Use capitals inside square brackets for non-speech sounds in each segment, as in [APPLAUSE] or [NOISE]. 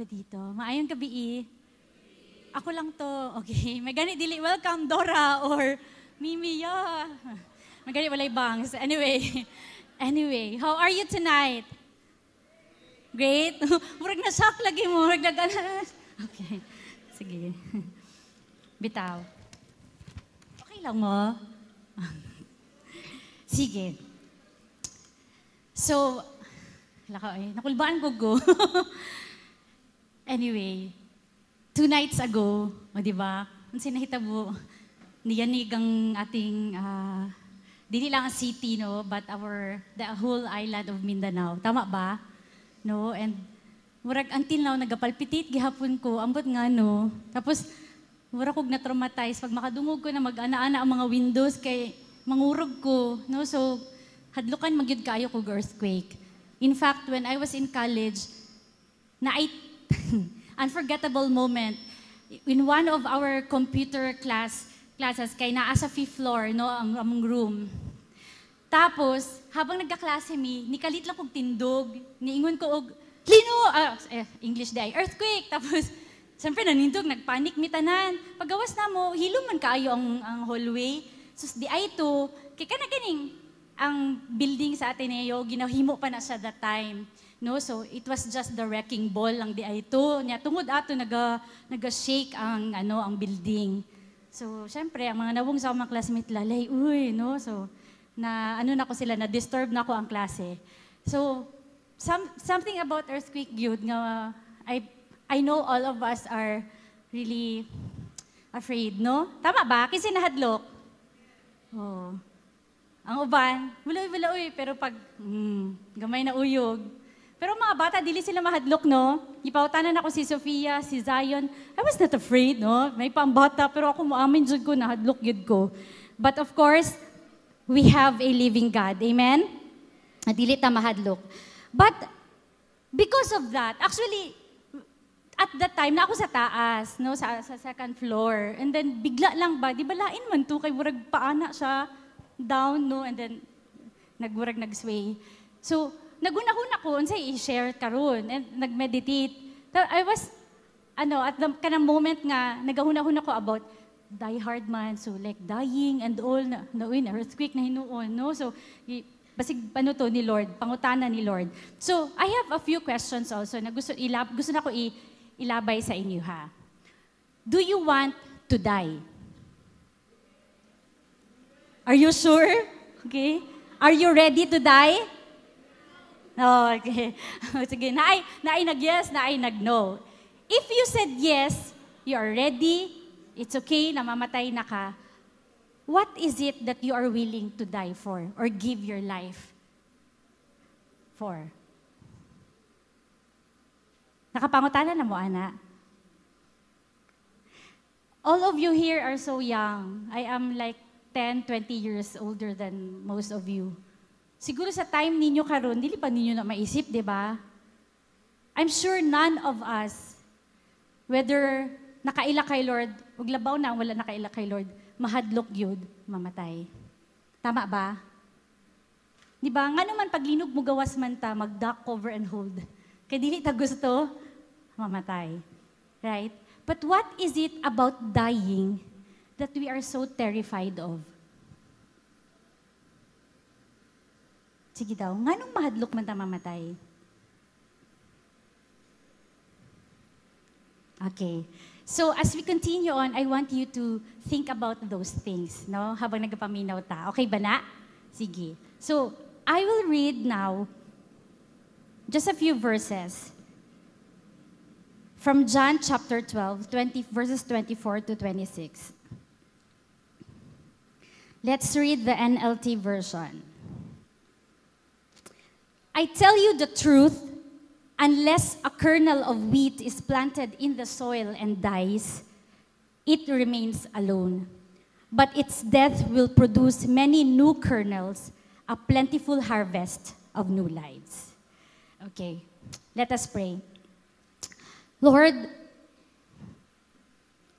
pa dito. Maayong gabi. eh. Ako lang to. Okay. [LAUGHS] May ganit dili. Welcome, Dora or Mimi. Yeah. [LAUGHS] May ganit walay bangs. Anyway. [LAUGHS] Anyway. How are you tonight? Great. Murag na shock lagi mo. Murag na Okay. Sige. Bitaw. Okay lang mo. Sige. So, laka eh, nakulbaan ko go. Anyway, two nights ago, o di ba? Ang sinahitabo, niyanig ang ating, uh, dili lang ang city, no? But our, the whole island of Mindanao. Tama ba? No? And, murag until now, nagapalpitate gihapon ko, ambot nga, no? Tapos, murag kog na-traumatize. Pag makadungog ko na mag-ana-ana ang mga windows, kay mangurog ko, no? So, hadlukan magyud kayo kog earthquake. In fact, when I was in college, na [LAUGHS] unforgettable moment in one of our computer class classes kay naa sa fifth floor no ang among room. Tapos habang nagkaklase mi, nikalit lang kog tindog, niingon ko og lino uh, eh, English day earthquake tapos Siyempre, nanindog, nagpanik mi tanan. Paggawas na mo, hilom man kaayo ang, ang hallway. Sus, di ay to, kay ka na ganing, ang building sa Ateneo, ginahimo pa na sa that time. No, so it was just the wrecking ball lang di ay ito. Nya tungod ato naga naga-shake ang ano ang building. So, syempre, ang mga nawong sa mga classmate lalay, uy, no? So, na ano na ko sila, na disturb na ko ang klase. So, some, something about earthquake yun nga I I know all of us are really afraid, no? Tama ba? Kasi nahadlok. Oh. Ang uban, wala-wala pero pag mm, gamay na uyog. Pero mga bata, dili sila mahadlok, no? Ipautanan ako si Sofia, si Zion. I was not afraid, no? May pambata, pero ako muamin jud ko, nahadlok yun ko. But of course, we have a living God. Amen? Dili ta mahadlok. But because of that, actually, at that time, na ako sa taas, no, sa, sa second floor. And then, bigla lang ba, di ba lain man to, kay murag paana siya down, no, and then nagburag nagsway. So, nagunahon ako, unsay i-share karon and nag-meditate. I was, ano, at the kanang moment nga, nagahunahon ako about die hard man, so like dying and all, na, na, na earthquake na hinuon, no? So, i, basig ano to ni Lord, pangutana ni Lord. So, I have a few questions also na gusto, ilab, gusto na ko i, ilabay sa inyo ha. Do you want to die? Are you sure? Okay. Are you ready to die? Oh, okay. [LAUGHS] Sige, naay, naay nag-yes, naay nag-no. If you said yes, you are ready, it's okay, namamatay na ka, what is it that you are willing to die for or give your life for? Nakapangutana na mo, ana? All of you here are so young. I am like 10, 20 years older than most of you. Siguro sa time ninyo karon, dili pa ninyo na maisip, di ba? I'm sure none of us, whether nakaila kay Lord, ug labaw na wala nakaila kay Lord, mahadlok yun, mamatay. Tama ba? Di ba? Nga naman paglinog mo gawas man ta, mag-duck, cover, and hold. Kaya dili ta gusto, mamatay. Right? But what is it about dying that we are so terrified of? Sige daw, nga nung mahadlok man ta mamatay? Okay. So as we continue on, I want you to think about those things, no? Habang nagpaminaw ta. Okay ba na? Sige. So, I will read now just a few verses from John chapter 12, 20, verses 24 to 26. Let's read the NLT version. I tell you the truth, unless a kernel of wheat is planted in the soil and dies, it remains alone. But its death will produce many new kernels, a plentiful harvest of new lives. Okay, let us pray. Lord,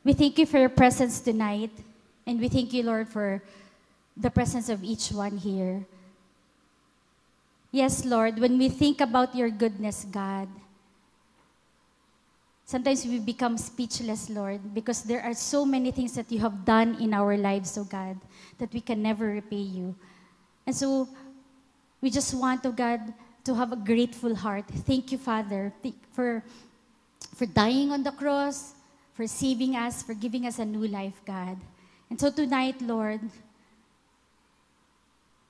we thank you for your presence tonight, and we thank you, Lord, for the presence of each one here. Yes, Lord, when we think about your goodness, God, Sometimes we become speechless, Lord, because there are so many things that you have done in our lives, oh God, that we can never repay you. And so we just want, oh God, to have a grateful heart. Thank you, Father, for, for dying on the cross, for saving us, for giving us a new life, God. And so tonight, Lord,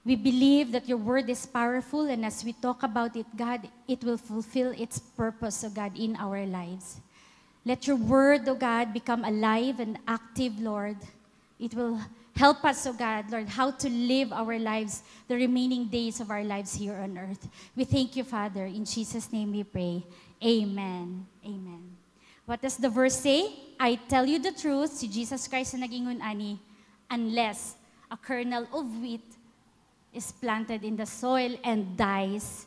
we believe that your word is powerful, and as we talk about it, God, it will fulfill its purpose, oh God, in our lives. Let your word, oh God, become alive and active, Lord. It will help us, oh God, Lord, how to live our lives, the remaining days of our lives here on earth. We thank you, Father. In Jesus' name we pray. Amen. Amen. What does the verse say? I tell you the truth, si Jesus Christ na nag ani, unless a kernel of wheat is planted in the soil and dies,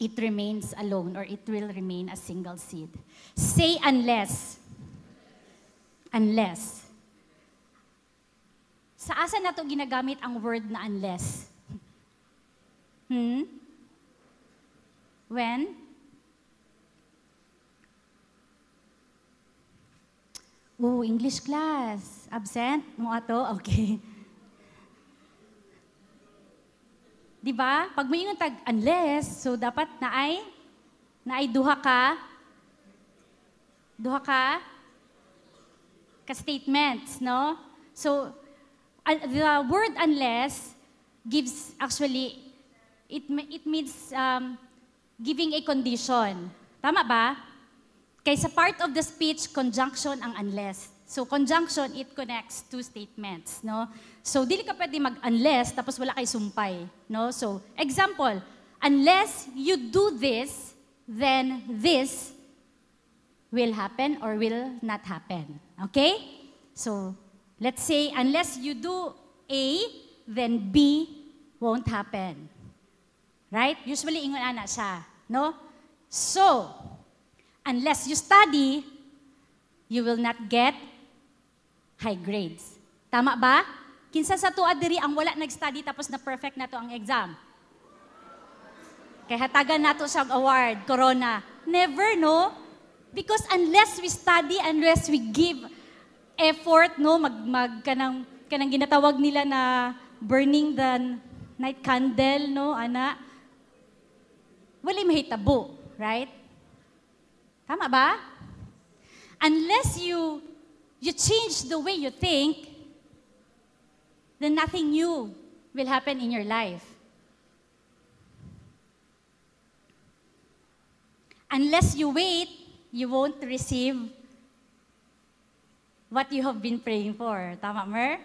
it remains alone or it will remain a single seed. Say unless. Unless. Sa asa na to ginagamit ang word na unless? [LAUGHS] Hmm? When? Oh, English class. Absent? Mo ato? [LAUGHS] Okay. Di ba? Pag may tag unless, so dapat na ay, na ay duha ka, duha ka, ka statements, no? So, the word unless gives actually, it, it means um, giving a condition. Tama ba? Kaysa part of the speech, conjunction ang unless. So conjunction, it connects two statements, no? So dili ka pwede mag-unless tapos wala kay sumpay, no? So example, unless you do this, then this will happen or will not happen. Okay? So let's say unless you do A, then B won't happen. Right? Usually ingon ana siya, no? So, unless you study, you will not get high grades. Tama ba? Kinsa sa tuwa diri ang wala nag-study tapos na perfect na to ang exam. Kay hatagan nato sa award, corona. Never, no? Because unless we study, unless we give effort, no, mag, mag kanang, kanang ginatawag nila na burning the night candle, no, ana, wala mahitabo, right? Tama ba? Unless you you change the way you think, then nothing new will happen in your life. Unless you wait, you won't receive what you have been praying for. Tama, Mer?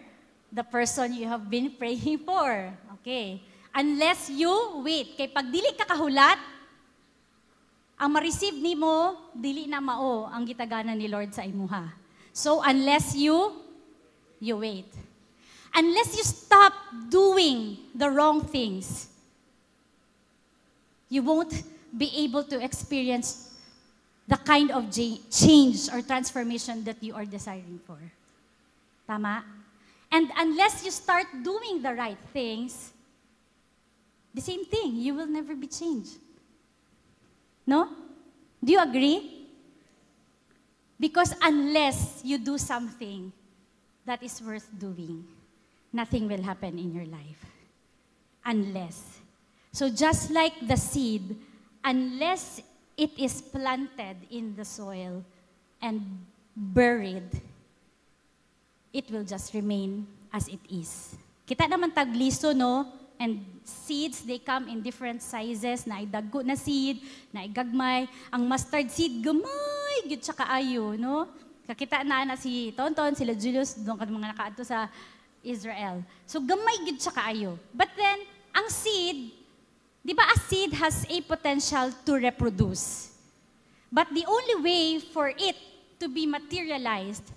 The person you have been [LAUGHS] praying for. Okay. Unless you wait. Kay pag dili ka kahulat, ang ma-receive ni mo, dili na mao ang gitagana ni Lord sa imuha. So unless you, you wait. Unless you stop doing the wrong things, you won't be able to experience the kind of change or transformation that you are desiring for. Tama? And unless you start doing the right things, the same thing, you will never be changed. No? Do you agree? Because unless you do something that is worth doing, nothing will happen in your life. Unless. So just like the seed, unless it is planted in the soil and buried, it will just remain as it is. Kita naman tagliso, no? And seeds, they come in different sizes, na idago na seed, na igagmay. Ang mustard seed, gamay, gid siya kaayo, no? Kakita na na si Tonton, sila Julius, doon ka mga nakaadto sa Israel. So gamay gid siya kaayo. But then, ang seed, di ba a seed has a potential to reproduce. But the only way for it to be materialized,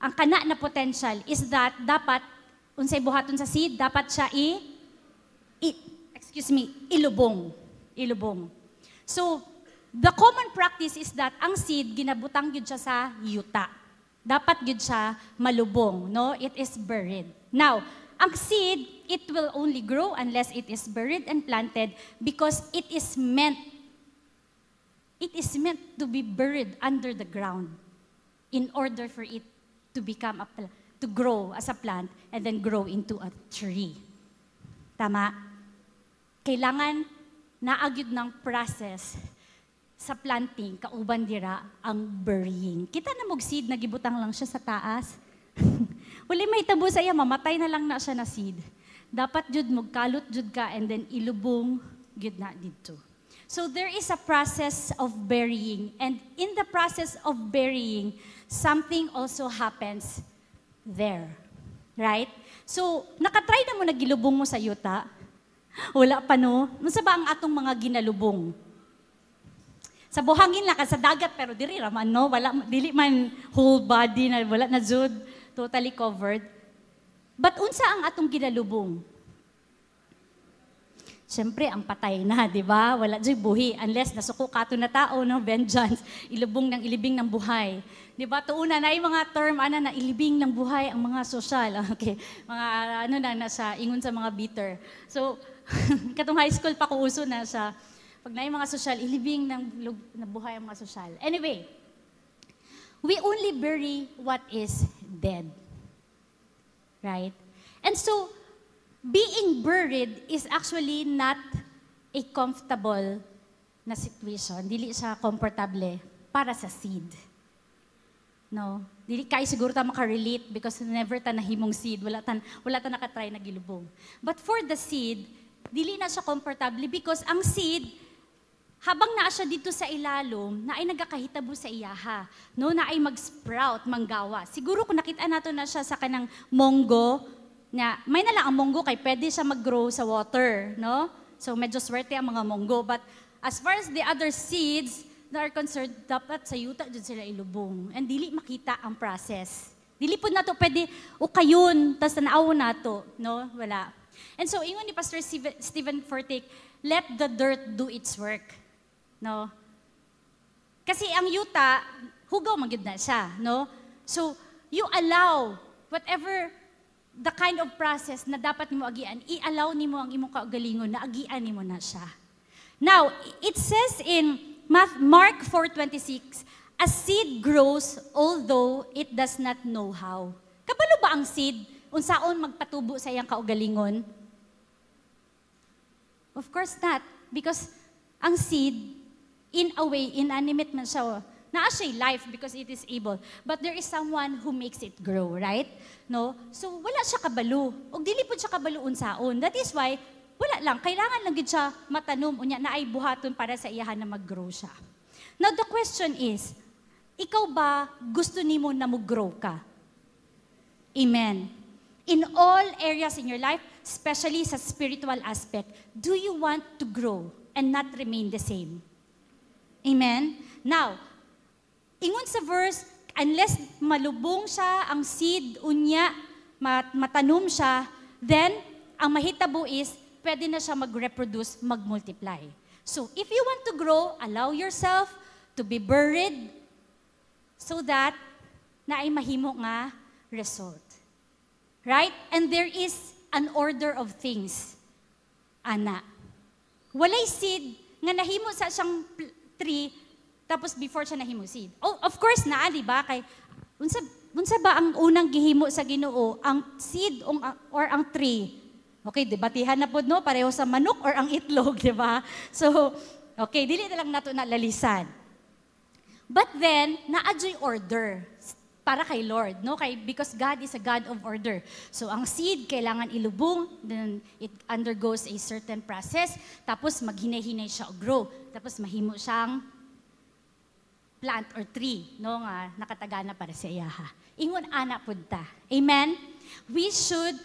ang kana na potential is that dapat unsay buhaton sa seed, dapat siya i, i excuse me, ilubong. Ilubong. So, the common practice is that ang seed ginabutang gyud siya sa yuta. Dapat gyud siya malubong, no? It is buried. Now, ang seed, it will only grow unless it is buried and planted because it is meant it is meant to be buried under the ground in order for it to become a to grow as a plant and then grow into a tree. Tama? Kailangan naagyod ng process sa planting, kauban dira ang burying. Kita na mog seed, nagibutang lang siya sa taas. [LAUGHS] Wala may tabo sa iya, mamatay na lang na siya na seed. Dapat jud magkalot jud ka and then ilubong jud na dito. So there is a process of burying and in the process of burying, something also happens there. Right? So, nakatry na mo na gilubong mo sa yuta? [GASPS] Wala pa no? Masa ba ang atong mga ginalubong? Sa buhangin lang ka sa dagat pero diri raman no, wala dili man whole body na wala na jud totally covered. But unsa ang atong ginalubong? Siyempre, ang patay na, [LAUGHS] di ba? Wala dyan buhi. Unless nasuko kato na tao, no? [LAUGHS] Vengeance. Ilubong ng ilibing ng buhay. Di ba? Tuuna na yung mga term, ano na, ilibing ng buhay ang mga sosyal. [LAUGHS] Okay. Mga, ano na, nasa, ingon sa mga bitter. So, katong high school pa ko uso na sa, pag na yung mga sosyal, ilibing ng, ng buhay ang mga sosyal. Anyway, we only bury what is dead. Right? And so, being buried is actually not a comfortable na situation. Dili siya komportable para sa seed. No? Dili kay siguro ta makarelate because never ta nahimong seed, wala ta wala ta nakatry na gilubong. But for the seed, dili na siya komportable because ang seed habang naa siya dito sa ilalom, na ay nagakahitabo sa iyaha, no, na ay mag-sprout, manggawa. Siguro kung nakita nato na siya sa kanang monggo, nga, may na lang ang monggo kay pwede siya mag-grow sa water, no? So medyo swerte ang mga monggo. But as far as the other seeds that are concerned, dapat sa yuta dyan sila ilubong. And dili makita ang process. Dili po na to pwede, o kayon, tas naaw na to, no? Wala. And so, ingon ni Pastor Stephen Fortick, let the dirt do its work. No? Kasi ang yuta, hugaw magyud na siya, no? So, you allow whatever the kind of process na dapat mo agian, i-allow nimo ang imong kaugalingon na agian nimo na siya. Now, it says in Mark 4:26, a seed grows although it does not know how. Kabalo ba ang seed unsaon magpatubo sa iyang kaugalingon? Of course not, because ang seed in a way inanimate man siya naa siya life because it is able. But there is someone who makes it grow, right? No? So, wala siya kabalo. O dili po siya kabalo unsaon. That is why, wala lang. Kailangan lang gid siya matanom unya na ay buhaton para sa iyahan na mag-grow siya. Now, the question is, ikaw ba gusto nimo na mag-grow ka? Amen. In all areas in your life, especially sa spiritual aspect, do you want to grow and not remain the same? Amen? Now, ingon sa verse, unless malubong siya, ang seed, unya, mat matanom siya, then, ang mahitabo is, pwede na siya mag-reproduce, mag-multiply. So, if you want to grow, allow yourself to be buried so that na ay mahimo nga result. Right? And there is an order of things. Ana. Walay seed nga nahimo sa siyang tree, tapos before siya nahimo seed. Oh, of course na, di ba? Kay, unsa, unsa ba ang unang gihimo sa ginoo? Ang seed or, or ang tree? Okay, debatihan na po, no? Pareho sa manok or ang itlog, di ba? So, okay, dili na lang nato nalalisan. But then, na-adjoy order para kay Lord, no? Kay because God is a God of order. So ang seed kailangan ilubong, then it undergoes a certain process, tapos maghinay-hinay siya o grow, tapos mahimo siyang plant or tree, no nga nakatagana para sa iyaha. Ingon ana punta. Amen. We should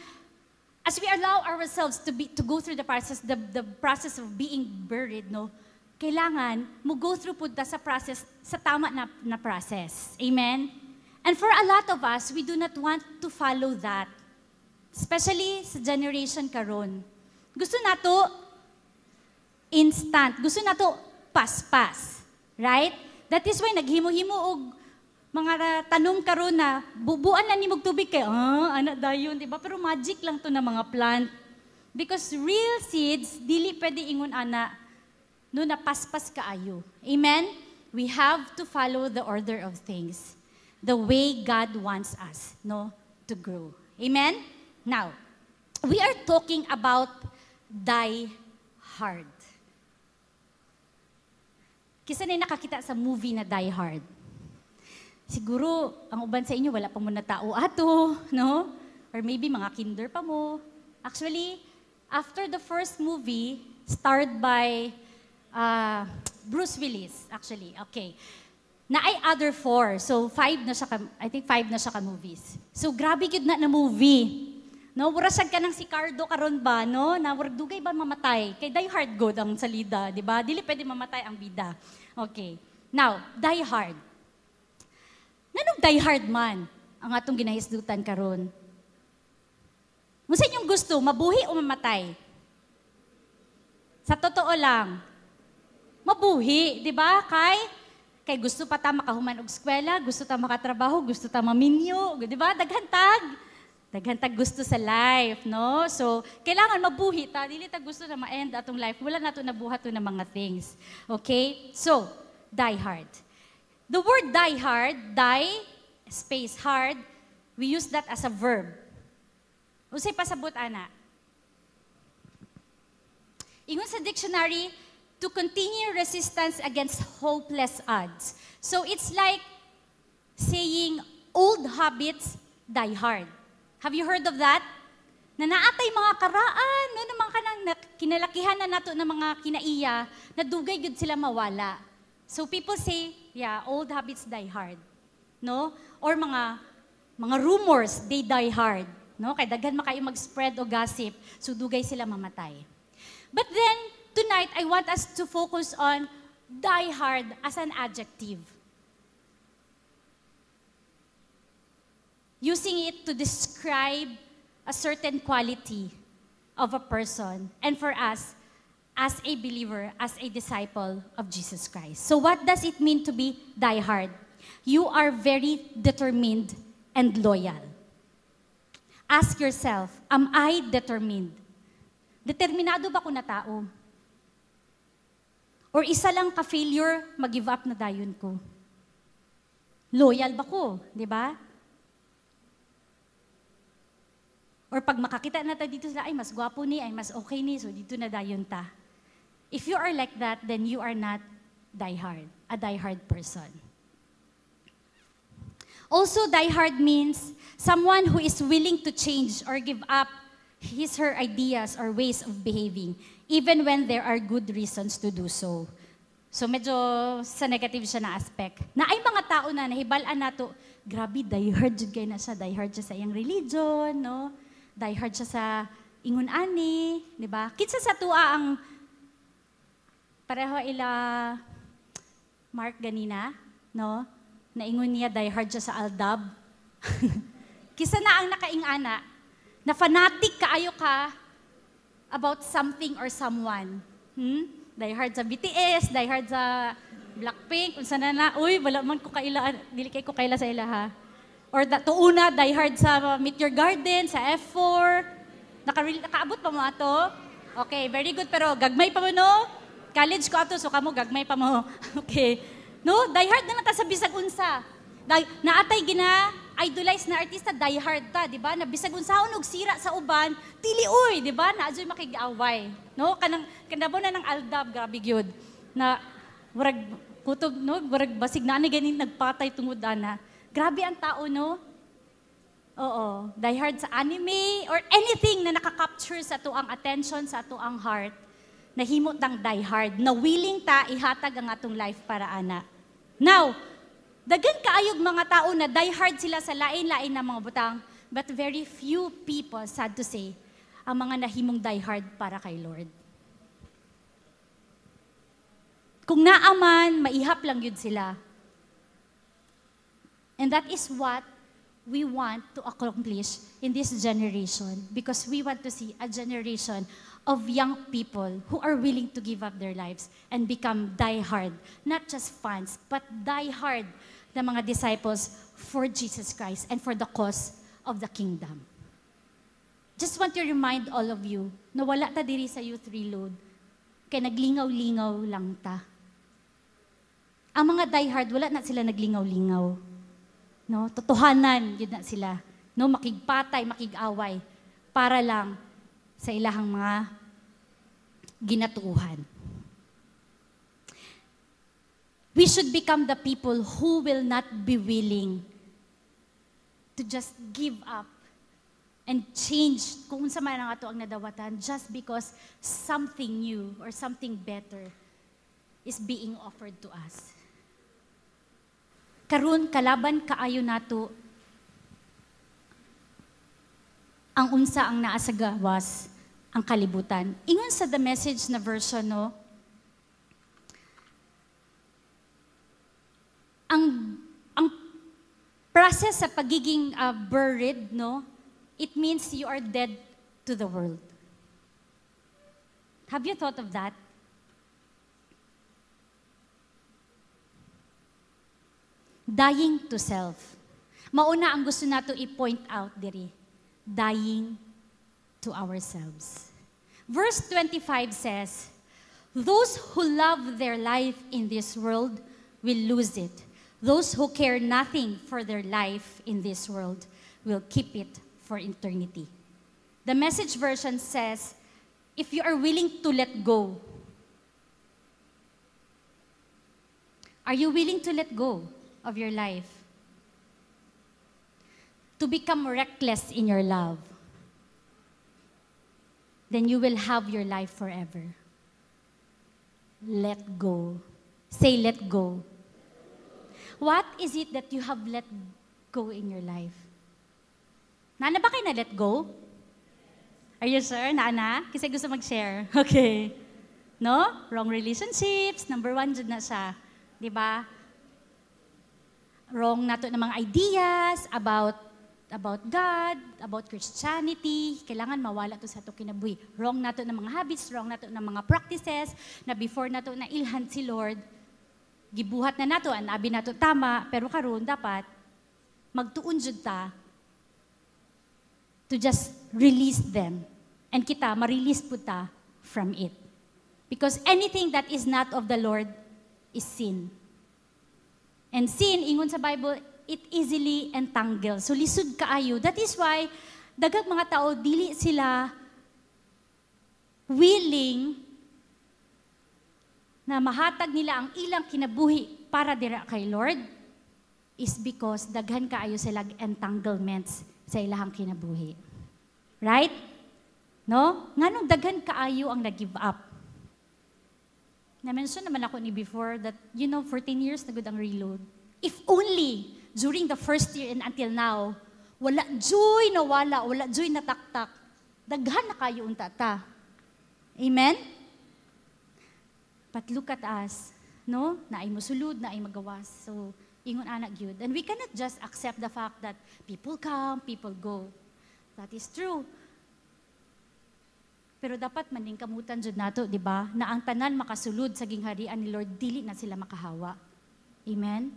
as we allow ourselves to be to go through the process the the process of being buried, no? Kailangan mo go through punta sa process sa tama na, na process. Amen. And for a lot of us, we do not want to follow that. Especially sa generation karon. Gusto nato instant. Gusto nato pas-pas. Right? That is why naghimo-himo og mga tanom karon na bubuan na ni tubig kay ah ana dayon di ba pero magic lang to na mga plant because real seeds dili pwede ingon ana no na paspas kaayo amen we have to follow the order of things, the way God wants us, no, to grow. Amen? Now, we are talking about die hard. Kisa na nakakita sa movie na Die Hard. Siguro, ang uban sa inyo, wala pa mo na tao ato, no? Or maybe mga kinder pa mo. Actually, after the first movie, starred by uh, Bruce Willis, actually. Okay. Na ay other four. So, five na siya, ka, I think five na siya ka-movies. So, grabe yun na na movie. No, wurasag ka ng si Cardo karon ba, no? Na dugay ba mamatay? Kay Die Hard good ang salida, di ba? Dili pwede mamatay ang bida. Okay. Now, Die Hard. Nanong Die Hard man ang atong ginahisdutan karon? Musa yung gusto, mabuhi o mamatay? Sa totoo lang, mabuhi, di ba? Kay, kay gusto pa ta makahuman og eskwela, gusto ta makatrabaho, gusto ta maminyo, di ba? Daghantag. Daghantag gusto sa life, no? So, kailangan mabuhi ta, dili ta gusto na ma-end atong life. Wala na to nabuhat to na mga things. Okay? So, die hard. The word die hard, die, space hard, we use that as a verb. Usay pasabot ana. Ingon sa dictionary, to continue resistance against hopeless odds. So it's like saying old habits die hard. Have you heard of that? Na naatay mga karaan, no, naman ka nang kinalakihan na nato ng mga kinaiya, na dugay gud sila mawala. So people say, yeah, old habits die hard. No? Or mga mga rumors, they die hard. No? Kay daghan makayo mag-spread o gossip, so dugay sila mamatay. But then, tonight, I want us to focus on die hard as an adjective. Using it to describe a certain quality of a person. And for us, as a believer, as a disciple of Jesus Christ. So, what does it mean to be die hard? You are very determined and loyal. Ask yourself, am I determined? Determinado ba ko na tao? Or isa lang ka-failure, mag-give up na dayon ko? Loyal ba ko? Di ba? Or pag makakita na ta dito sila, ay mas gwapo ni, ay mas okay ni, so dito na dayon ta. If you are like that, then you are not diehard, a diehard person. Also, diehard means someone who is willing to change or give up his her ideas or ways of behaving, even when there are good reasons to do so. So medyo sa negative siya na aspect. Na ay mga tao na nahibalaan nato, grabe, diehard jud kay na siya, diehard siya sa iyang religion, no? Diehard siya sa ingon ani, di ba? Kitsa sa tua ang pareho ila Mark ganina, no? Naingon niya diehard siya sa Aldab. [LAUGHS] Kisa na ang nakaingana, na fanatic kaayo ka about something or someone. Hmm? Die hard sa BTS, die hard sa Blackpink, unsa na na, uy, wala man ko kaila, dili kay ko kaila sa ilaha. Or da, tuuna, die hard sa Meet Your Garden, sa F4. Naka, nakaabot pa mo ato? Okay, very good, pero gagmay pa mo, no? College ko ato, so kamo gagmay pa mo. [LAUGHS] okay. No, die hard na ta sa bisag unsa. Naatay gina idolize na artista, die hard ta, di ba? Na bisag unsaon og sira sa uban, dili oy, di ba? Na adyoy makigaaway. No? Kanang kanabo na ng aldab, grabe gyud. Na murag kutob no, murag basig na ani ganin nagpatay tungod ana. Grabe ang tao, no? Oo, die hard sa anime or anything na nakaka-capture sa tuang attention, sa tuang heart, nahimot ng die hard, na willing ta ihatag ang atong life para ana. Now, Dagan kaayog mga tao na die hard sila sa lain-lain na mga butang, but very few people, sad to say, ang mga nahimong die hard para kay Lord. Kung naaman, maihap lang yun sila. And that is what we want to accomplish in this generation because we want to see a generation of young people who are willing to give up their lives and become die hard, not just fans, but die hard ng mga disciples for Jesus Christ and for the cause of the kingdom. Just want to remind all of you na wala ta diri sa youth reload kay naglingaw-lingaw lang ta. Ang mga diehard, wala na sila naglingaw-lingaw. No? Totohanan, yun na sila. No? Makigpatay, makigaway. Para lang sa ilahang mga ginatuuhan. We should become the people who will not be willing to just give up and change kung sa man ang ato ang nadawatan just because something new or something better is being offered to us. Karun kalaban kaayo nato ang unsa ang naa sa gawas ang kalibutan. Ingon sa the message na version no, ang ang process sa pagiging uh, buried, no, it means you are dead to the world. Have you thought of that? Dying to self. Mauna ang gusto nato i-point out diri. Dying to ourselves. Verse 25 says, Those who love their life in this world will lose it. Those who care nothing for their life in this world will keep it for eternity. The message version says, if you are willing to let go, are you willing to let go of your life? To become reckless in your love? Then you will have your life forever. Let go. Say, let go. What is it that you have let go in your life? Nana ba kayo na let go? Are you sure? Nana? Kasi gusto mag-share. [LAUGHS] Okay. No? Wrong relationships. Number one, dyan na siya. Di ba? Wrong nato ng mga ideas about about God, about Christianity, kailangan mawala to sa ato kinabuhi. Wrong nato ng mga habits, wrong nato ng mga practices, na before nato na ilhan si Lord, gibuhat na nato, ang abi nato tama, pero karon dapat magtuon jud ta to just release them. And kita, ma-release po ta from it. Because anything that is not of the Lord is sin. And sin, ingon sa Bible, it easily entangles. So lisod kaayo. That is why, dagag mga tao, dili sila willing na mahatag nila ang ilang kinabuhi para dira kay Lord is because daghan kaayo sila entanglements sa ilahang kinabuhi. Right? No? Nganong daghan kaayo ang nag-give up. Na-mention naman ako ni before that, you know, 14 years na good ang reload. If only during the first year and until now, wala joy na wala, wala joy na taktak, daghan na kayo unta ta. Amen? But look at us, no? Na ay musulod, na ay magawas. So, ingon anak gyud. And we cannot just accept the fact that people come, people go. That is true. Pero dapat maning kamutan jud nato, di ba? Na ang tanan makasulod sa gingharian ni Lord dili na sila makahawa. Amen.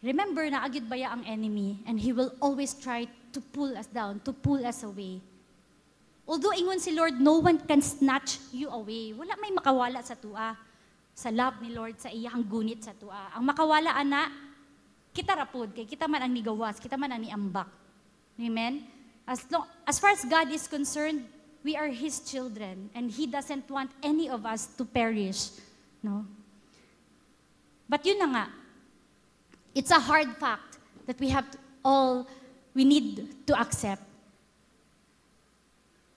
Remember na agid baya ang enemy and he will always try to pull us down, to pull us away. Although ingon si Lord, no one can snatch you away. Wala may makawala sa tua. Sa love ni Lord, sa iyang gunit sa tua. Ang makawala, ana, kita rapod, kay kita man ang nigawas, kita man ang niambak. Amen? As, long, as far as God is concerned, we are His children, and He doesn't want any of us to perish. No? But yun na nga, it's a hard fact that we have to all, we need to accept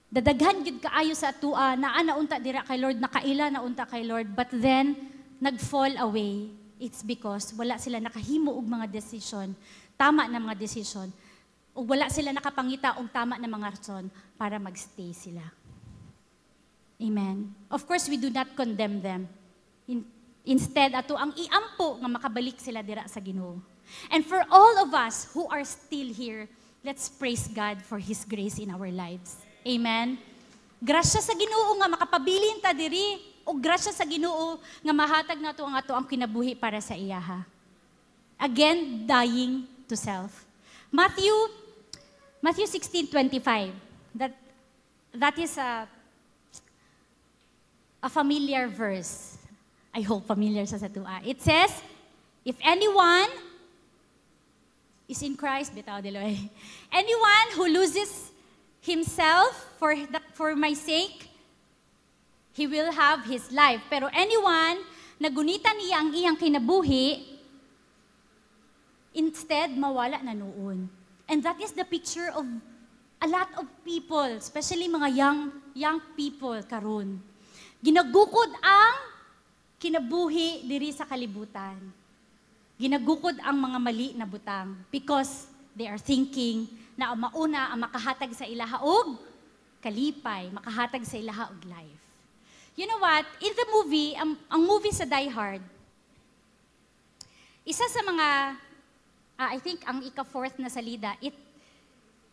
Dadaghan gid kaayo sa atua na ana unta dira kay Lord nakaila na unta kay Lord but then nag-fall away. It's because wala sila nakahimo og mga decision, tama na mga decision. O wala sila nakapangita og tama na mga rason para magstay sila. Amen. Of course, we do not condemn them. In, instead, ato ang iampo nga makabalik sila dira sa Ginoo. And for all of us who are still here, let's praise God for His grace in our lives. Amen? Grasya sa Ginoo nga makapabilin ta diri o grasya sa Ginoo nga mahatag nato ang ato ang kinabuhi para sa iyaha. Again, dying to self. Matthew Matthew 16:25. That that is a a familiar verse. I hope familiar sa sa tua. It says, if anyone is in Christ, bitaw diloy. [LAUGHS] Anyone who loses himself for, the, for my sake, he will have his life. Pero anyone na gunitan niya ang iyang kinabuhi, instead mawala na noon. And that is the picture of a lot of people, especially mga young young people karon. Ginagukod ang kinabuhi diri sa kalibutan. Ginagukod ang mga mali na butang because they are thinking na mauna ang makahatag sa ilaha og kalipay, makahatag sa ilaha og life. You know what? In the movie, ang, ang movie sa Die Hard, isa sa mga, uh, I think ang ika-fourth na salida, it,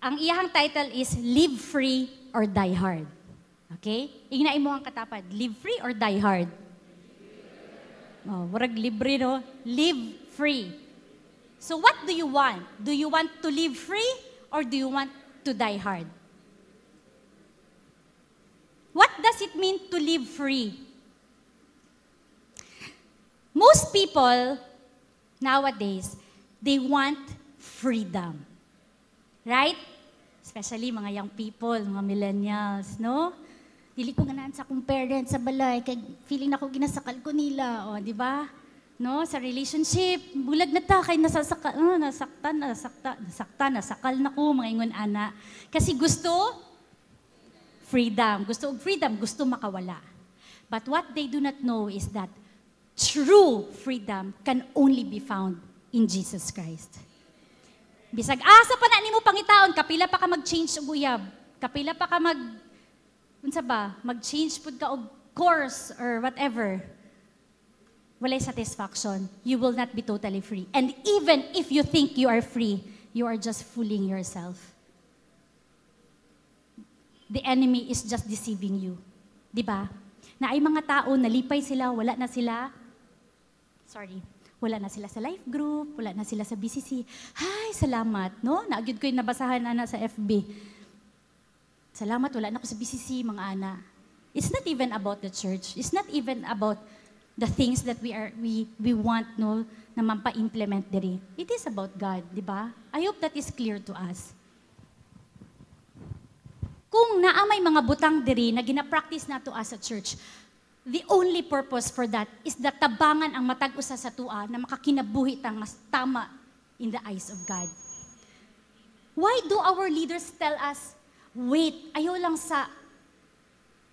ang iyahang title is Live Free or Die Hard. Okay? Ignain mo ang katapad, live free or die hard? Oh, warag libre no? Live free. So what do you want? Do you want to live free or do you want to die hard? What does it mean to live free? Most people nowadays, they want freedom. Right? Especially mga young people, mga millennials, no? Dili ko ganahan sa akong parents sa balay, kay feeling na ginasakal ko nila, o, di ba? No, sa relationship, bulag na ta, kay nasasaka, oh, nasaktan, nasakta, nasakta, nasakal na ko, mga ingon ana. Kasi gusto, freedom. Gusto freedom, gusto makawala. But what they do not know is that true freedom can only be found in Jesus Christ. Bisag asa pa na nimo pangitaon, kapila pa ka mag-change og uyab. Kapila pa ka mag unsa ba, mag-change pud ka og course or whatever, walay satisfaction. You will not be totally free. And even if you think you are free, you are just fooling yourself. The enemy is just deceiving you. Di ba? Na ay mga tao, nalipay sila, wala na sila. Sorry. Wala na sila sa life group, wala na sila sa BCC. Hay, salamat, no? Naagyod ko yung nabasahan ana sa FB Salamat, wala na ako sa BCC, mga ana. It's not even about the church. It's not even about the things that we are we we want no na mampa-implement diri. It is about God, di ba? I hope that is clear to us. Kung naamay mga butang diri na gina-practice nato as a church, the only purpose for that is that tabangan ang matag usa sa tua na makakinabuhi tang mas tama in the eyes of God. Why do our leaders tell us wait, ayaw lang sa,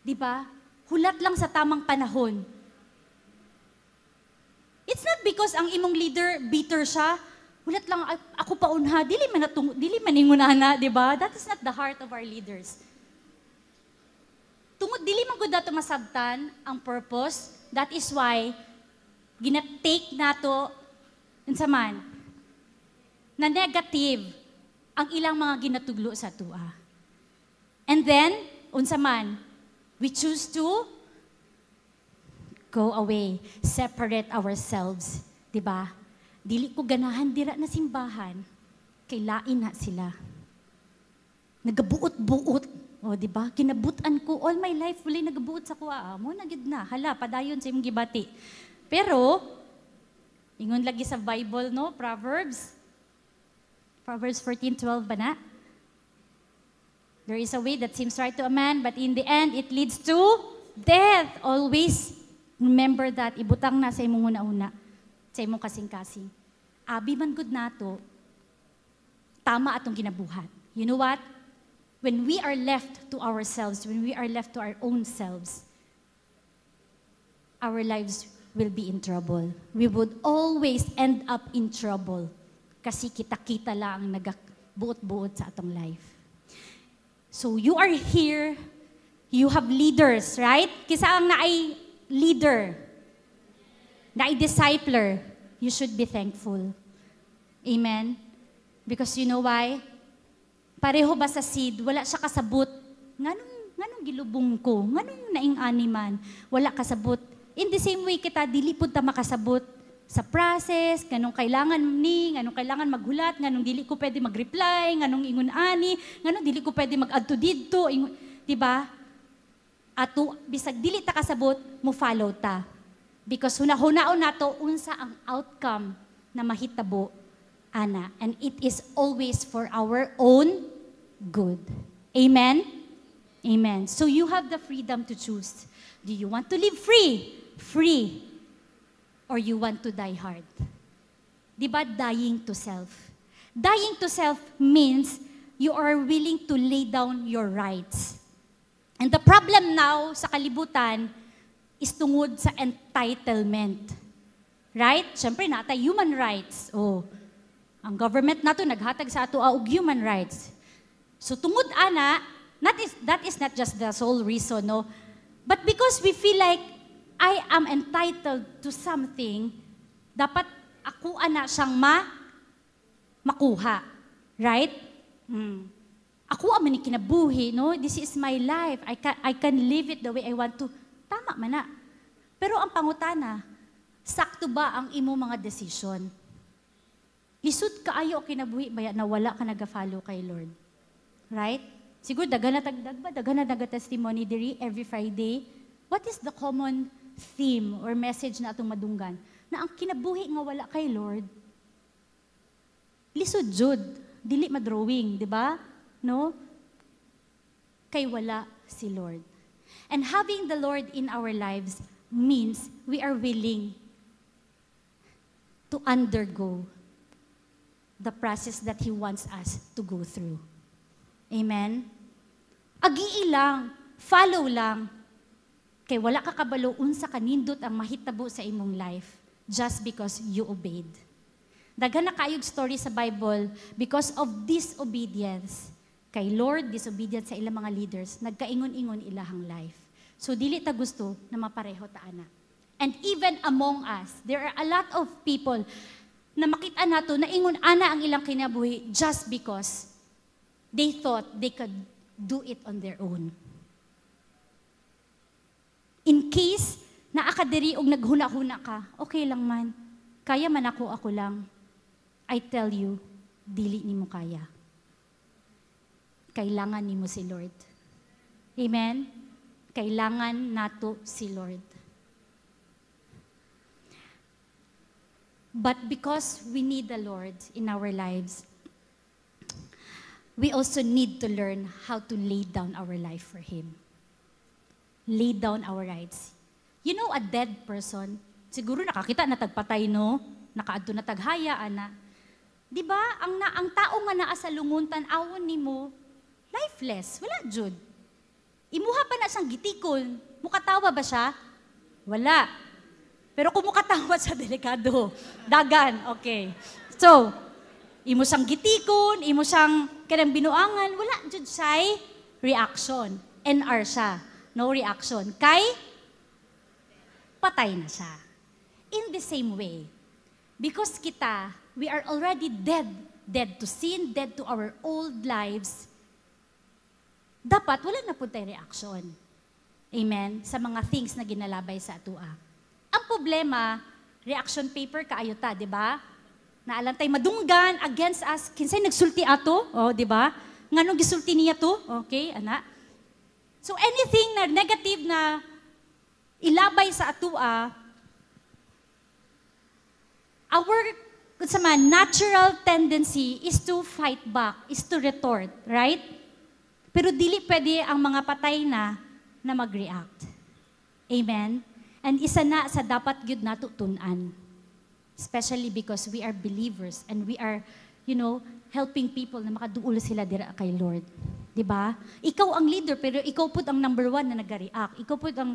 di ba? Hulat lang sa tamang panahon. It's not because ang imong leader bitter siya, hulat lang ako pa unha, dili man natung, dili man ingunana, di ba? That is not the heart of our leaders. Tungod dili man gud dato masabtan ang purpose. That is why gina-take nato unsa man na negative ang ilang mga ginatuglo sa tua. And then, unsa man, we choose to go away, separate ourselves, 'di ba? Dili ko ganahan dira na simbahan, kay lain na sila. Nagabuot-buot, o di ba? Kinabutan ko all my life wala nagabuot sa kuha. Mo na gid na, hala padayon sa imong gibati. Pero ingon lagi sa Bible no, Proverbs Proverbs 14:12 ba na? There is a way that seems right to a man, but in the end, it leads to death. Always remember that. Ibutang na sa imong una-una, sa imong kasing-kasing. Abi man good nato, tama atong ginabuhat. You know what? When we are left to ourselves, when we are left to our own selves, our lives will be in trouble. We would always end up in trouble kasi kita-kita lang ang nagabuot-buot sa atong life. So you are here, you have leaders, right? Kisa ang naay leader, naay discipler, you should be thankful. Amen? Because you know why? Pareho ba sa seed, wala siya kasabot. Nganong, nganong gilubong ko? Nganong naing animan? Wala kasabot. In the same way kita, dili po ta makasabot sa process, nganong kailangan ni, nganong kailangan maghulat, nganong dili ko pwede mag-reply, nganong ingon ani, nganong dili ko pwede mag-add to didto, di ba? Ato bisag dili ta kasabot, mo follow ta. Because hunahunaon nato unsa ang outcome na mahitabo ana and it is always for our own good. Amen. Amen. So you have the freedom to choose. Do you want to live free? Free. Or you want to die hard? Di ba dying to self? Dying to self means you are willing to lay down your rights. And the problem now sa kalibutan is tungod sa entitlement. Right? Siyempre, nata human rights. Oh, ang government nato naghatag sa ato og human rights. So tungod ana, not is, that is not just the sole reason, no? But because we feel like I am entitled to something, dapat ako ana siyang ma makuha. Right? Hmm. Ako ang man kinabuhi, no? This is my life. I can, I can live it the way I want to. Tama man na. Pero ang pangutana, sakto ba ang imo mga decision? Lisod kaayo o kinabuhi baya na wala ka nag-follow kay Lord. Right? Siguro dagan na tagdag ba? Dagan na naga-testimony diri every Friday. What is the common theme or message na atong madunggan? Na ang kinabuhi nga wala kay Lord, lisod jud, dili madrawing, di ba? No? Kay wala si Lord. And having the Lord in our lives means we are willing to undergo the process that He wants us to go through. Amen? Agi lang, follow lang, kay wala ka kabalo unsa kanindot ang mahitabo sa imong life just because you obeyed. Daghan na kayog story sa Bible because of disobedience kay Lord, disobedience sa ilang mga leaders, nagkaingon-ingon ilahang life. So dili ta gusto na mapareho ta ana. And even among us, there are a lot of people na makita nato na ingon ana ang ilang kinabuhi just because they thought they could do it on their own. In case na akadiri og naghuna-huna ka, okay lang man. Kaya man ako, ako lang. I tell you, dili nimo kaya kailangan nimo si Lord. Amen? Kailangan nato si Lord. But because we need the Lord in our lives, we also need to learn how to lay down our life for Him. Lay down our rights. You know, a dead person, siguro nakakita na tagpatay, no? Nakaadto na taghaya, ana. Di ba, ang, na, ang tao nga naa sa lunguntan, awon ni mo, lifeless. Wala, Jud. Imuha pa na siyang gitikon. Mukatawa ba siya? Wala. Pero kung mukatawa sa delikado, dagan, okay. So, imo siyang gitikon, imo siyang kanang binuangan, wala, Jud siya reaction. NR siya. No reaction. Kay, patay na siya. In the same way, because kita, we are already dead. Dead to sin, dead to our old lives, dapat wala na tayo reaction. Amen? Sa mga things na ginalabay sa atua. Ang problema, reaction paper kaayo ta, di ba? Naalantay madunggan against us. Kinsay nagsulti ato? Oh, di ba? Nganong gisulti niya to? Okay, ana. So anything na negative na ilabay sa atua, our kung man, natural tendency is to fight back, is to retort, right? Pero dili pwede ang mga patay na na mag-react. Amen? And isa na sa dapat gyud nato tunan. Especially because we are believers and we are, you know, helping people na makaduol sila dira kay Lord. 'Di ba? Ikaw ang leader pero ikaw pud ang number one na nag-react. Ikaw pud ang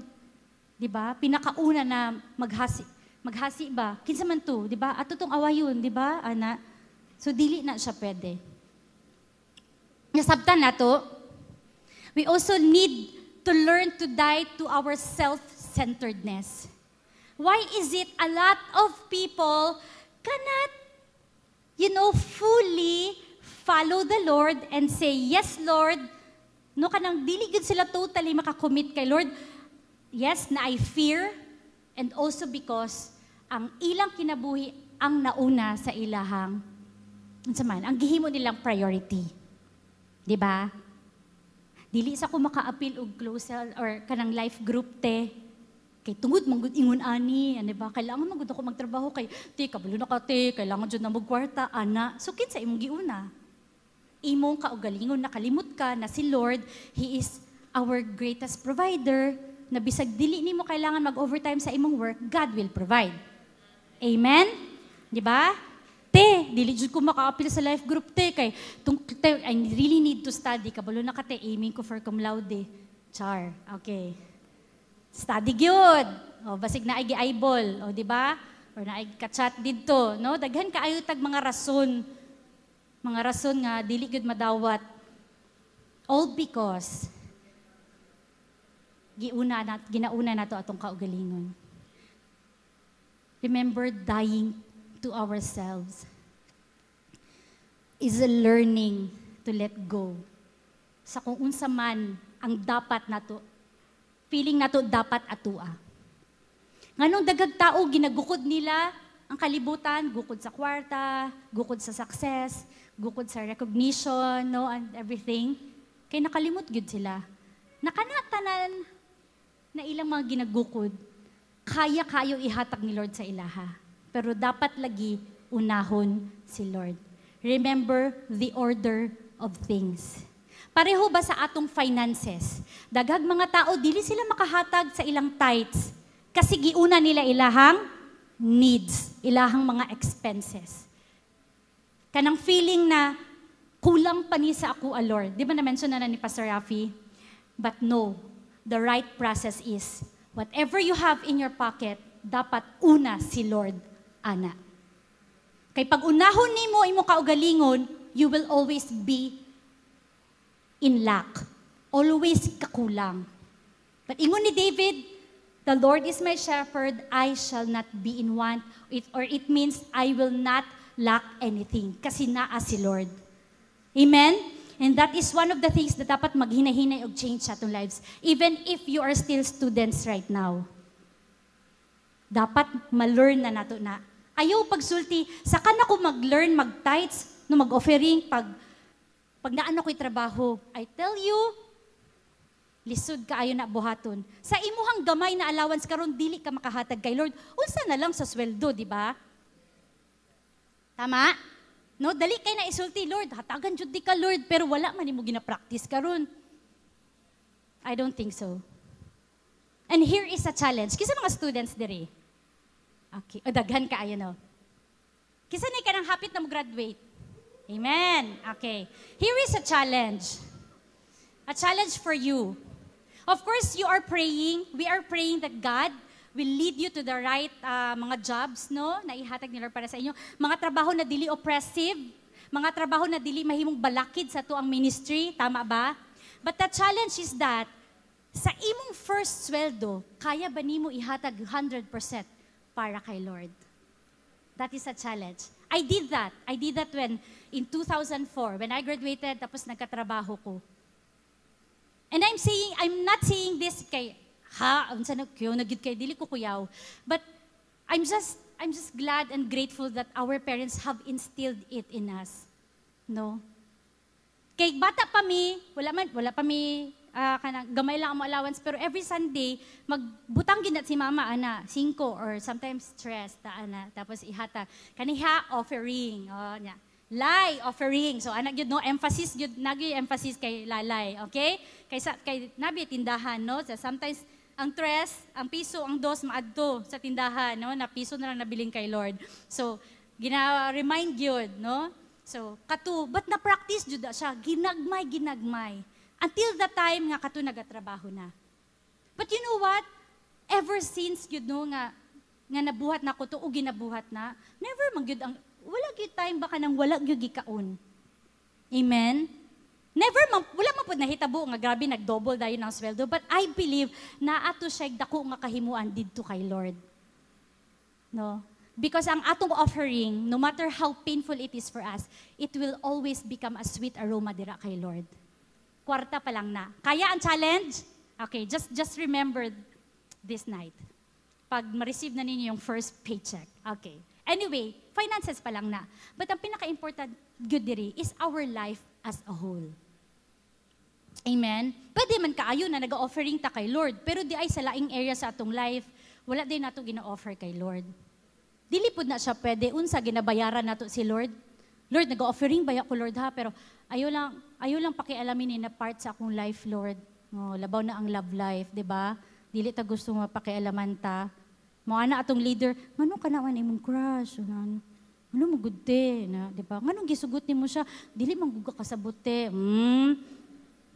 'di ba? Pinakauna na maghasi maghasi ba? Kinsa man to, 'di ba? Ato tong awayon, 'di ba? Ana. So dili na siya pwede. Nasabtan nato, we also need to learn to die to our self-centeredness. Why is it a lot of people cannot, you know, fully follow the Lord and say, Yes, Lord, no kanang dili gud sila totally makakommit kay Lord. Yes, na I fear and also because ang ilang kinabuhi ang nauna sa ilahang ang gihimo nilang priority. 'Di ba? Dili sa ko maka-appeal og close or kanang life group te. Kay tungod manggod ingon ani, ano ba? Kailangan manggod ako magtrabaho kay ti kabalo na ka ti, kailangan jud na magkwarta ana. So kinsa imong giuna? Imong kaugalingon nakalimot ka na si Lord, he is our greatest provider na bisag dili nimo kailangan mag-overtime sa imong work, God will provide. Amen? Di ba? Te, dili jud ko maka-appeal sa life group te kay tung, te, I really need to study kabalo na ka te aiming ko for cum laude. Char. Okay. Study gyud. O basig na ay gi-eyeball, o di ba? Or na ay ka-chat didto, no? Daghan kaayo tag mga rason. Mga rason nga dili gyud madawat. All because giuna na, ginauna nato atong kaugalingon. Remember dying to ourselves is a learning to let go. Sa kung unsa man ang dapat nato feeling nato dapat atua. Nganong dagag tao ginagukod nila ang kalibutan, gukod sa kwarta, gukod sa success, gukod sa recognition, no, and everything. Kay nakalimot gud sila. Nakanatanan na ilang mga ginagukod, kaya kayo ihatag ni Lord sa ilaha. Pero dapat lagi unahon si Lord. Remember the order of things. Pareho ba sa atong finances? Daghag mga tao, dili sila makahatag sa ilang tithes kasi giuna nila ilahang needs, ilahang mga expenses. Kanang feeling na kulang pa ni sa ako, a Lord. Di ba na-mention na, na ni Pastor Rafi? But no, the right process is, whatever you have in your pocket, dapat una si Lord, ana. Kay pag unahon nimo imo kaugalingon, you will always be in lack. Always kakulang. But ingon ni David, the Lord is my shepherd, I shall not be in want. It, or it means, I will not lack anything. Kasi naa si Lord. Amen? And that is one of the things that dapat maghinahinay og change sa atong lives. Even if you are still students right now. Dapat ma-learn na nato na. Ayaw pagsulti, saka na ko mag-learn, mag-tithes, no mag-offering, pag pag naano ko'y trabaho, I tell you, lisod ka ayo na buhaton. Sa imuhang gamay na allowance karon dili ka makahatag kay Lord. Unsa na lang sa sweldo, di ba? Tama? No, dali kay na isulti, Lord, hatagan jud di ka Lord, pero wala man imo gina-practice karon. I don't think so. And here is a challenge. Kisa mga students diri. Okay, o daghan ka ayo no. Kisa ni ka hapit na mo graduate. Amen. Okay. Here is a challenge. A challenge for you. Of course, you are praying. We are praying that God will lead you to the right uh, mga jobs, no? Na ihatag ni Lord para sa inyo. Mga trabaho na dili oppressive. Mga trabaho na dili mahimong balakid sa tuang ministry. Tama ba? But the challenge is that sa imong first sweldo, kaya ba nimo ihatag 100% para kay Lord? That is a challenge. I did that. I did that when, in 2004, when I graduated, tapos nagkatrabaho ko. And I'm saying, I'm not saying this kay, ha, unsa na kyo, nagid kay, dili ko kuyaw. But I'm just, I'm just glad and grateful that our parents have instilled it in us. No? Kay bata pa mi, wala man, wala pa mi, uh, kanang, gamay lang ang allowance, pero every Sunday, magbutang ginat si mama, ana, cinco, or sometimes stress, ta, ana, tapos ihata, kaniha, offering, oh, nya. Lay, offering. So, anak yun, no, emphasis, yun, nagi emphasis kay lalay, okay? Kay, sa, kay nabi, tindahan, no? So, sometimes, ang tres, ang piso, ang dos, maadto sa tindahan, no? Na piso na lang nabiling kay Lord. So, gina-remind yun, no? So, katu, but na-practice jud siya, ginagmay, ginagmay. Until the time nga kato nagatrabaho na. But you know what? Ever since you know nga nga nabuhat na ko to o ginabuhat na, never man gyud ang wala gyud time baka nang wala gyud gikaon. Amen. Never man wala man pud nahitabo nga grabe nagdouble dayon ang sweldo, but I believe na ato siya dako nga kahimuan didto kay Lord. No? Because ang atong offering, no matter how painful it is for us, it will always become a sweet aroma dira kay Lord kwarta pa lang na. Kaya ang challenge? Okay, just just remember this night. Pag ma-receive na ninyo yung first paycheck. Okay. Anyway, finances pa lang na. But ang pinaka-important good diri is our life as a whole. Amen? Pwede man kaayo na nag-offering ta kay Lord, pero di ay sa laing area sa atong life, wala din nato gina-offer kay Lord. Dili pud na siya pwede unsa ginabayaran nato si Lord. Lord, nag-offering ba ko Lord ha, pero ayo lang ayo lang pakialamin ni na part sa akong life, Lord. Oh, labaw na ang love life, 'di ba? Dili ta gusto mapakialaman ta. Mo ana atong leader, ngano ka naman imong crush? Ano, ano mo good na, 'di ba? Nganong gisugot nimo siya? Dili man gugga kasabot te. Mm,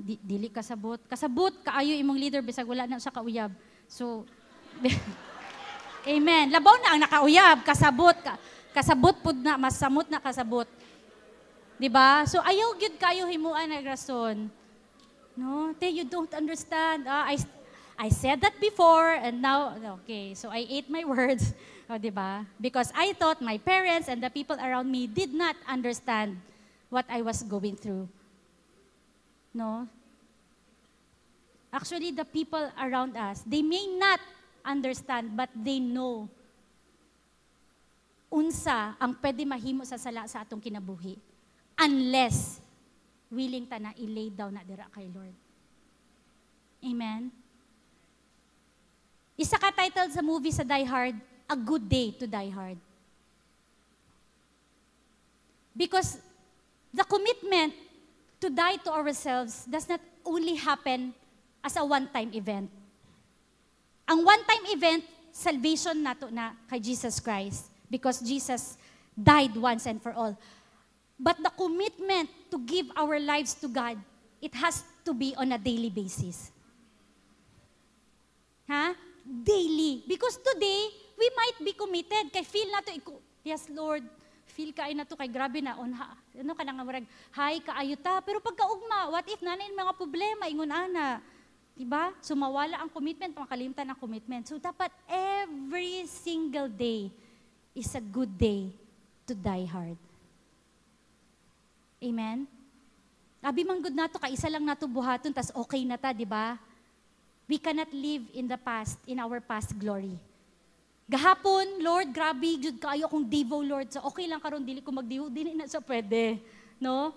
di, dili kasabot. Kasabot kaayo imong leader bisag wala na siya kauyab. So [LAUGHS] Amen. Labaw na ang nakauyab, kasabot ka. Kasabot pud na, masamot na kasabot. 'Di ba? So ayaw gyud kayo himuan na rason. No, te you don't understand. Ah, I I said that before and now, okay, so I ate my [LAUGHS] words, oh, di ba? Because I thought my parents and the people around me did not understand what I was going through. No? Actually, the people around us, they may not understand, but they know unsa ang pwede mahimo sa sala sa atong kinabuhi. Unless willing ta na i-lay down na dira kay Lord. Amen? Isa ka title sa movie sa Die Hard, A Good Day to Die Hard. Because the commitment to die to ourselves does not only happen as a one-time event. Ang one-time event, salvation nato na kay Jesus Christ because Jesus died once and for all. But the commitment to give our lives to God, it has to be on a daily basis. Ha? Daily. Because today, we might be committed. Kay feel na to, yes Lord, feel kaay na to, kay grabe na, on, ha, ano ka nga marag, hi, kaayo ta. Pero pagkaugma, what if nanin mga problema, ingon ana. Diba? Sumawala ang commitment, makalimtan ang commitment. So dapat every single day is a good day to die hard. Amen? Abi man good nato, kaisa lang nato buhaton, tas okay na ta, di ba? We cannot live in the past, in our past glory. Gahapon, Lord, grabe, jud kayo akong devo, Lord. So, okay lang karon dili ko magdivo, [LAUGHS] dili na sa pwede. No?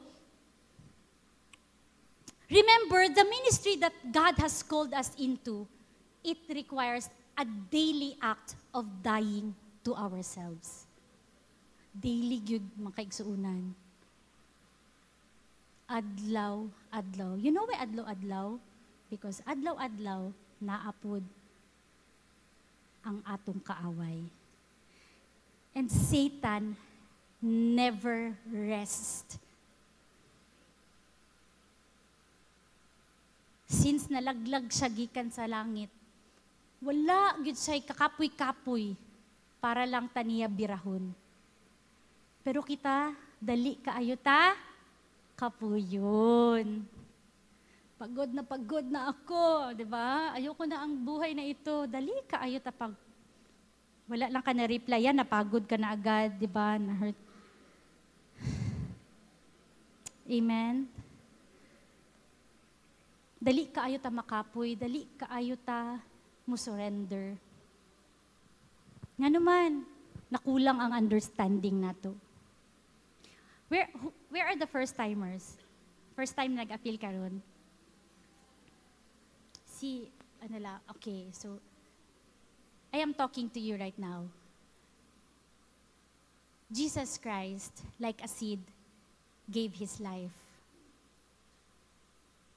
Remember, the ministry that God has called us into, it requires a daily act of dying to ourselves. Daily gyud makaigsuunan. Adlaw, adlaw. You know why adlaw, adlaw? Because adlaw-adlaw, naapod ang atong kaaway. And Satan never rests. Since nalaglag siya gikan sa langit, wala gid siya kakapoy-kapoy para lang taniya birahon. Pero kita, dali kaayo ta, kapuyon. Pagod na pagod na ako, di ba? Ayoko na ang buhay na ito. Dali ka, ayo tapag. Wala lang ka na reply yan, napagod ka na agad, di ba? Na-hurt. Amen? Dali ka ayo ta makapoy, dali ka ayo ta mo surrender. Nga naman, nakulang ang understanding nato. Where, where are the first timers? First time nag-appeal ka ron? si, ano la, okay, so, I am talking to you right now. Jesus Christ, like a seed, gave His life.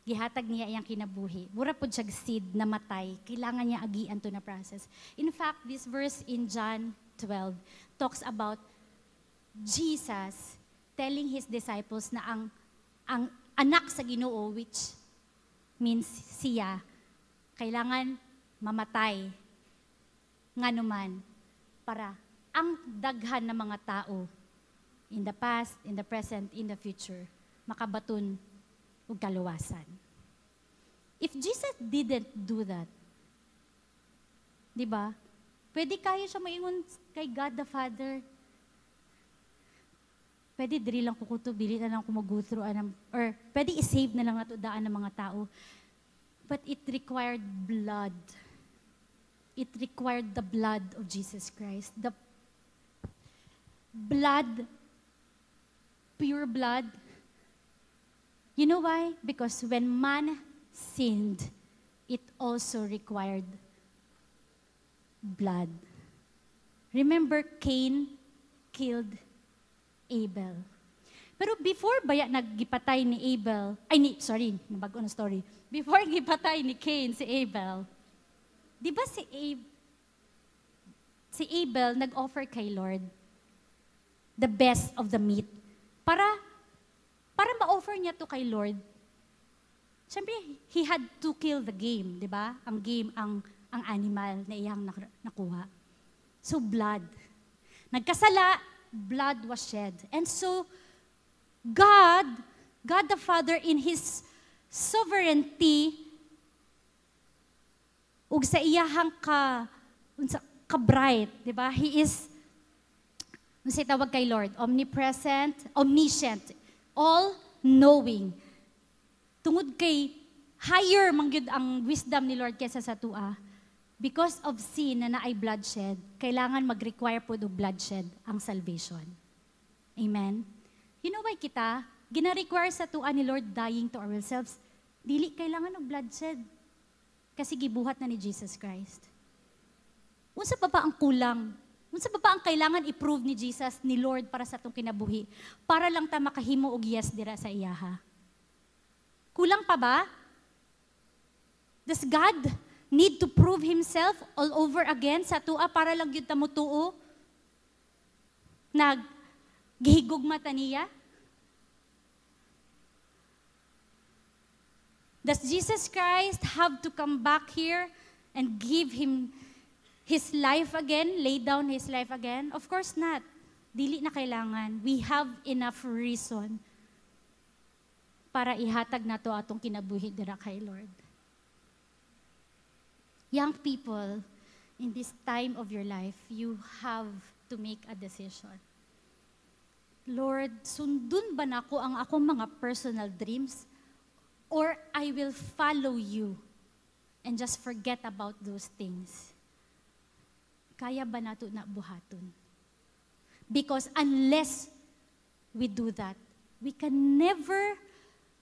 Gihatag niya iyang kinabuhi. Mura po siya seed na matay. Kailangan niya agian to na process. In fact, this verse in John 12 talks about Jesus telling His disciples na ang, ang anak sa ginoo, which means siya, kailangan mamatay nga naman para ang daghan ng mga tao in the past, in the present, in the future, makabaton ug kaluwasan. If Jesus didn't do that, di ba? Pwede kayo siya maingon kay God the Father. Pwede diri lang kukuto, bili na lang ko mag-go through, anam, or pwede i-save na lang nato daan ng mga tao. But it required blood. It required the blood of Jesus Christ. The blood, pure blood. You know why? Because when man sinned, it also required blood. Remember, Cain killed Abel. Pero before ba ya naggipatay ni Abel, ay ni, sorry, nabago na story. Before [LAUGHS] gipatay ni Cain si Abel, di ba si Abel, si Abel nag-offer kay Lord the best of the meat para para ma-offer niya to kay Lord. Siyempre, he had to kill the game, di ba? Ang game, ang, ang animal na iyang nakuha. So, blood. Nagkasala, blood was shed. And so, God, God the Father in His sovereignty, ug sa iyahang ka, unsa, ka-bright, di ba? He is, unsa tawag kay Lord? Omnipresent, omniscient, all-knowing. Tungod kay higher mangyud ang wisdom ni Lord kaysa sa tua. Because of sin na naay bloodshed, kailangan mag-require po do bloodshed ang salvation. Amen? You know why kita, gina-require sa tuwa ni Lord dying to ourselves, dili kailangan ng bloodshed. Kasi gibuhat na ni Jesus Christ. Unsa pa ba ang kulang? Unsa pa ba ang kailangan i-prove ni Jesus, ni Lord para sa atong kinabuhi? Para lang ta makahimo og yes dira sa iyaha. Kulang pa ba? Does God need to prove Himself all over again sa tuwa para lang yun mo tuo? Nag gihigugma ta niya? Does Jesus Christ have to come back here and give him his life again, lay down his life again? Of course not. Dili na kailangan. We have enough reason para ihatag na to atong kinabuhi dira kay Lord. Young people, in this time of your life, you have to make a decision. Lord, sundun ba nako ang akong mga personal dreams? Or I will follow you and just forget about those things? Kaya ba nato na buhaton? Because unless we do that, we can never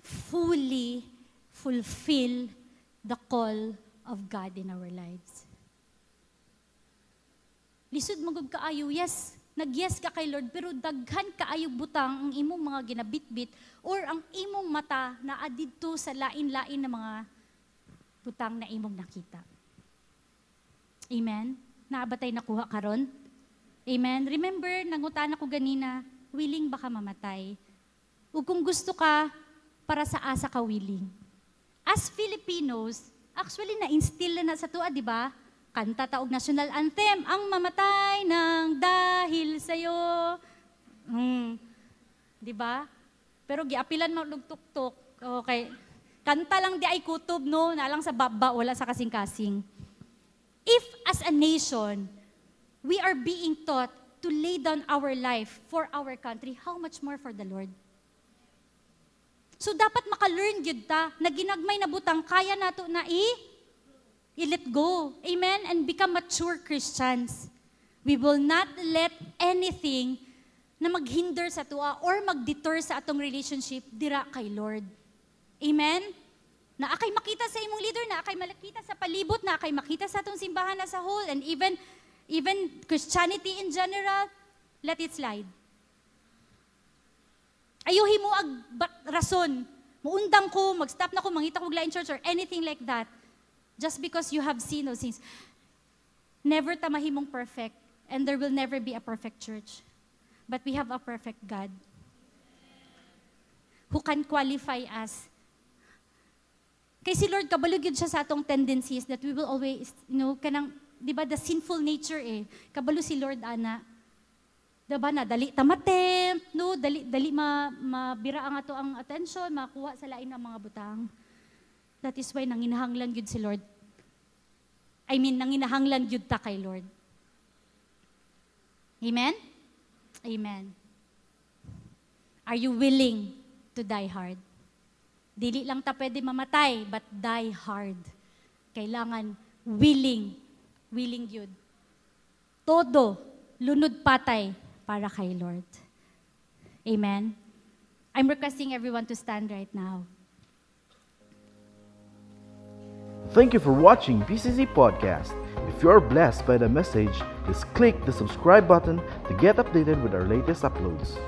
fully fulfill the call of God in our lives. Lisod magod kaayo, yes, nag-yes ka kay Lord, pero daghan kaayo butang ang imong mga ginabitbit or ang imong mata na adidto sa lain-lain na mga butang na imong nakita. Amen? Naabatay nakuha karon? Amen? Remember, nangutan ako ganina, willing ba ka mamatay? O kung gusto ka, para sa asa ka willing. As Filipinos, actually na-instill na, na sa tuwa, di ba? Kanta taog national anthem, ang mamatay ng dahil sa'yo. Hmm. Di ba? Pero giapilan mo og tuktok. Okay. Kanta lang di ay kutob, no? Na lang sa baba, wala sa kasing-kasing. If as a nation, we are being taught to lay down our life for our country, how much more for the Lord? So dapat maka-learn gyud ta na ginagmay na butang kaya nato na i I-let go. Amen? And become mature Christians. We will not let anything na maghinder sa tuwa or magdeter sa atong relationship dira kay Lord. Amen? Na akay makita sa imong leader, na akay malakita sa palibot, na akay makita sa atong simbahan as a whole, and even even Christianity in general, let it slide. Ayuhi mo ag rason. Muundang ko, mag-stop na ko, mangita ko lain church or anything like that. Just because you have seen those things. Never tamahimong perfect, and there will never be a perfect church. But we have a perfect God who can qualify us. Kay si Lord, kabalog yun siya sa atong tendencies that we will always, you know, kanang, di ba, the sinful nature eh. Kabalo si Lord, ana. Diba na, dali tamatempt, no? Dali, dali ma, mabira ang ato ang attention, makuha sa lain ng mga butang. That is why nanginahanglan gyud si Lord. I mean, nanginahanglan gyud ta kay Lord. Amen? Amen. Are you willing to die hard? Dili lang ta pwede mamatay, but die hard. Kailangan willing, willing yun. Todo, lunod patay para kay Lord. Amen? I'm requesting everyone to stand right now. Thank you for watching PCC Podcast. If you are blessed by the message, just click the subscribe button to get updated with our latest uploads.